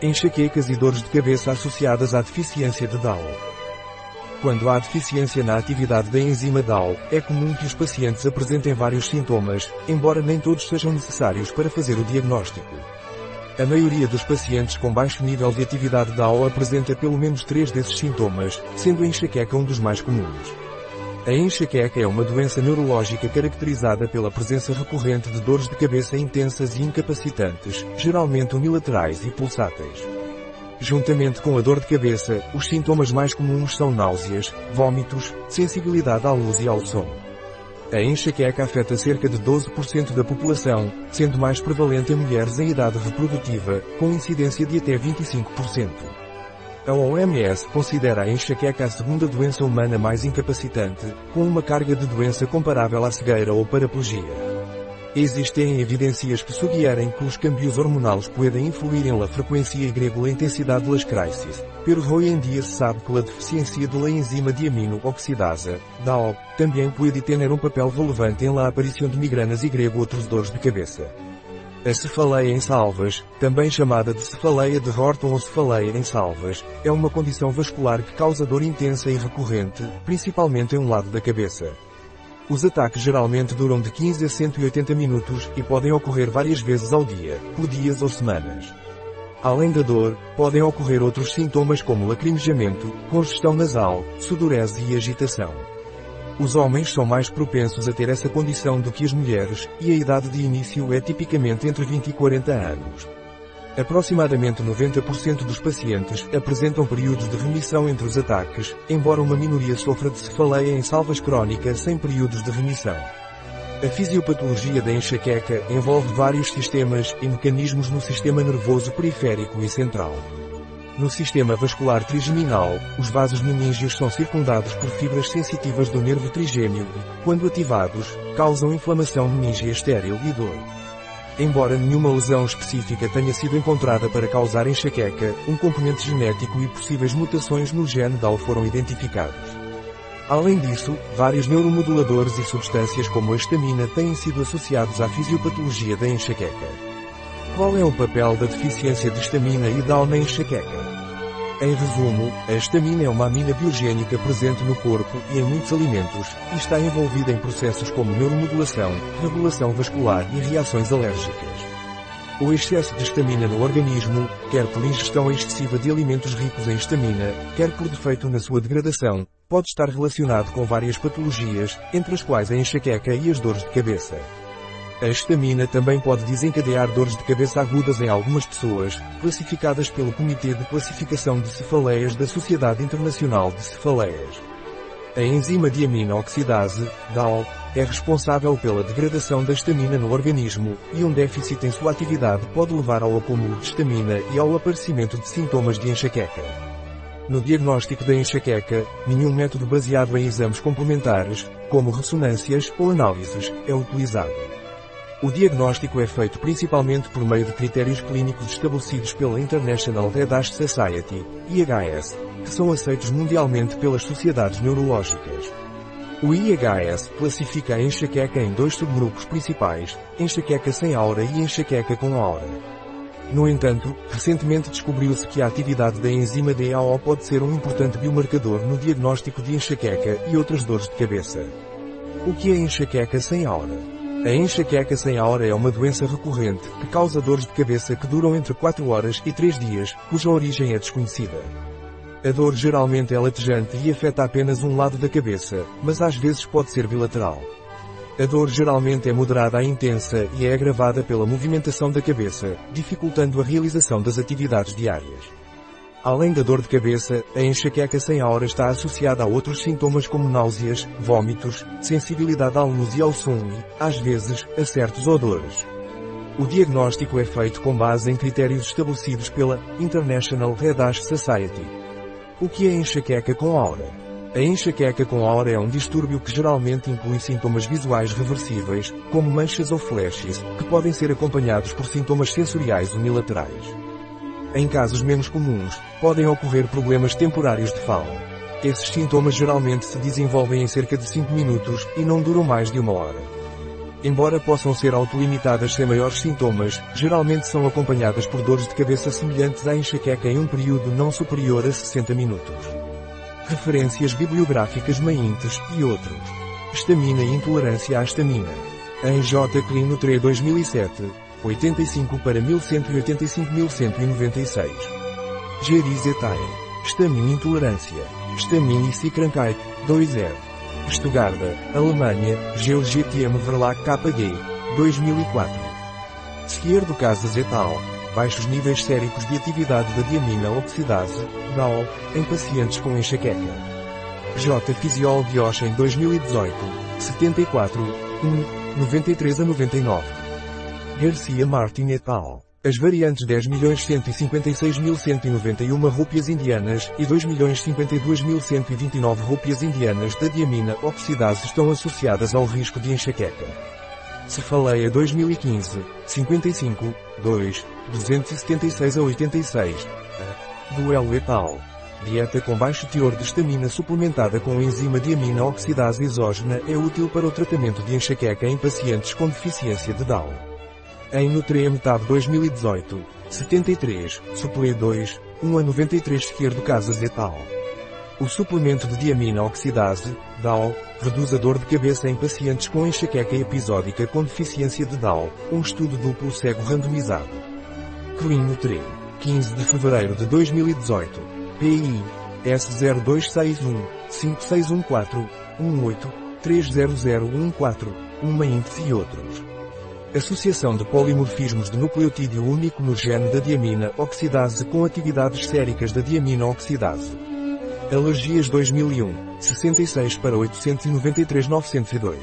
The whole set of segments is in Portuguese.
Enxaquecas e dores de cabeça associadas à deficiência de DAO. Quando há deficiência na atividade da enzima DAO, é comum que os pacientes apresentem vários sintomas, embora nem todos sejam necessários para fazer o diagnóstico. A maioria dos pacientes com baixo nível de atividade DAO apresenta pelo menos três desses sintomas, sendo a enxaqueca um dos mais comuns. A enxaqueca é uma doença neurológica caracterizada pela presença recorrente de dores de cabeça intensas e incapacitantes, geralmente unilaterais e pulsáteis. Juntamente com a dor de cabeça, os sintomas mais comuns são náuseas, vômitos, sensibilidade à luz e ao som. A enxaqueca afeta cerca de 12% da população, sendo mais prevalente em mulheres em idade reprodutiva, com incidência de até 25%. A OMS considera a enxaqueca a segunda doença humana mais incapacitante, com uma carga de doença comparável à cegueira ou paraplegia. Existem evidências que sugerem que os cambios hormonais podem influir em la frequência e grego la intensidade das crises, pero hoje em dia se sabe que a deficiência de la enzima diamino oxidasa, DAO, também pode ter um papel relevante em la aparição de migranas e grego outros dores de cabeça. A cefaleia em salvas, também chamada de cefaleia de Horton ou cefaleia em salvas, é uma condição vascular que causa dor intensa e recorrente, principalmente em um lado da cabeça. Os ataques geralmente duram de 15 a 180 minutos e podem ocorrer várias vezes ao dia, por dias ou semanas. Além da dor, podem ocorrer outros sintomas como lacrimejamento, congestão nasal, sudorese e agitação. Os homens são mais propensos a ter essa condição do que as mulheres, e a idade de início é tipicamente entre 20 e 40 anos. Aproximadamente 90% dos pacientes apresentam períodos de remissão entre os ataques, embora uma minoria sofra de cefaleia em salvas crónica sem períodos de remissão. A fisiopatologia da enxaqueca envolve vários sistemas e mecanismos no sistema nervoso periférico e central. No sistema vascular trigeminal, os vasos meníngeos são circundados por fibras sensitivas do nervo trigêmeo quando ativados, causam inflamação meníngea estéril e dor. Embora nenhuma lesão específica tenha sido encontrada para causar enxaqueca, um componente genético e possíveis mutações no gene DAO foram identificados. Além disso, vários neuromoduladores e substâncias como a estamina têm sido associados à fisiopatologia da enxaqueca. Qual é o papel da deficiência de estamina e DAO na enxaqueca? Em resumo, a estamina é uma amina biogênica presente no corpo e em muitos alimentos, e está envolvida em processos como neuromodulação, regulação vascular e reações alérgicas. O excesso de estamina no organismo, quer por ingestão excessiva de alimentos ricos em estamina, quer por defeito na sua degradação, pode estar relacionado com várias patologias, entre as quais a enxaqueca e as dores de cabeça. A estamina também pode desencadear dores de cabeça agudas em algumas pessoas, classificadas pelo Comitê de Classificação de Cefaleias da Sociedade Internacional de Cefaleias. A enzima diamina-oxidase, DAO, é responsável pela degradação da estamina no organismo, e um déficit em sua atividade pode levar ao acúmulo de estamina e ao aparecimento de sintomas de enxaqueca. No diagnóstico da enxaqueca, nenhum método baseado em exames complementares, como ressonâncias ou análises, é utilizado. O diagnóstico é feito principalmente por meio de critérios clínicos estabelecidos pela International Red Ash Society, IHS, que são aceitos mundialmente pelas sociedades neurológicas. O IHS classifica a enxaqueca em dois subgrupos principais, enxaqueca sem aura e enxaqueca com aura. No entanto, recentemente descobriu-se que a atividade da enzima DAO pode ser um importante biomarcador no diagnóstico de enxaqueca e outras dores de cabeça. O que é enxaqueca sem aura? A enxaqueca sem aura é uma doença recorrente que causa dores de cabeça que duram entre 4 horas e 3 dias, cuja origem é desconhecida. A dor geralmente é latejante e afeta apenas um lado da cabeça, mas às vezes pode ser bilateral. A dor geralmente é moderada a intensa e é agravada pela movimentação da cabeça, dificultando a realização das atividades diárias. Além da dor de cabeça, a enxaqueca sem aura está associada a outros sintomas como náuseas, vômitos, sensibilidade à luz e ao som e, às vezes, a certos odores. O diagnóstico é feito com base em critérios estabelecidos pela International Red Ash Society. O que é enxaqueca com aura? A enxaqueca com aura é um distúrbio que geralmente inclui sintomas visuais reversíveis, como manchas ou flashes, que podem ser acompanhados por sintomas sensoriais unilaterais. Em casos menos comuns, podem ocorrer problemas temporários de fala. Esses sintomas geralmente se desenvolvem em cerca de 5 minutos e não duram mais de uma hora. Embora possam ser autolimitadas sem maiores sintomas, geralmente são acompanhadas por dores de cabeça semelhantes à enxaqueca em um período não superior a 60 minutos. Referências bibliográficas Maintes e outros. Estamina e intolerância à estamina. Em J. Clino 3 2007, 85 para 1185-1196. Geris etae. Estamina intolerância. Estamina e Cikrankite, 2R. Estugarda, Alemanha, GeoGTM Verlag KG, 2004. Esquerdo Casas et al. Baixos níveis séricos de atividade da diamina oxidase, DAO, em pacientes com enxaqueca. J. Fisiol Biocha em 2018, 74, 1, 93 a 99. Garcia Martin et al. As variantes 10.156.191 rúpias indianas e 2.052.129 rúpias indianas da diamina oxidase estão associadas ao risco de enxaqueca. Cefaleia 2015, 55, 2, 276 a 86. A. Duelo et al. Dieta com baixo teor de estamina suplementada com enzima diamina oxidase exógena é útil para o tratamento de enxaqueca em pacientes com deficiência de Down. Em Nutriem Tab 2018, 73, Suple 2, 1 a 93 esquerdo Casas et al. O suplemento de diamina oxidase, DAO, reduz a dor de cabeça em pacientes com enxaqueca episódica com deficiência de DAO, um estudo duplo cego randomizado. Clean Nutriem, 15 de fevereiro de 2018, PI, S0261, 5614, 18, 30014, uma índice e outros. Associação de polimorfismos de nucleotídeo único no gene da diamina oxidase com atividades séricas da diamina oxidase. Alergias 2001, 66 para 893 902.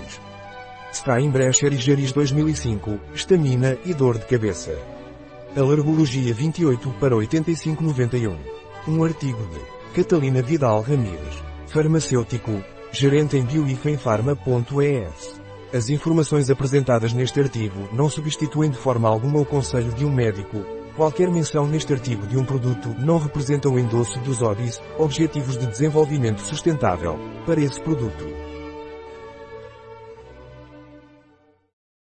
Steinbrecher e Jaris 2005, estamina e dor de cabeça. Alergologia 28 para 8591. Um artigo de Catalina Vidal Ramírez, farmacêutico, gerente em bioifenfarma.es. As informações apresentadas neste artigo não substituem de forma alguma o conselho de um médico. Qualquer menção neste artigo de um produto não representa o endosso dos ODIs, Objetivos de Desenvolvimento Sustentável, para esse produto.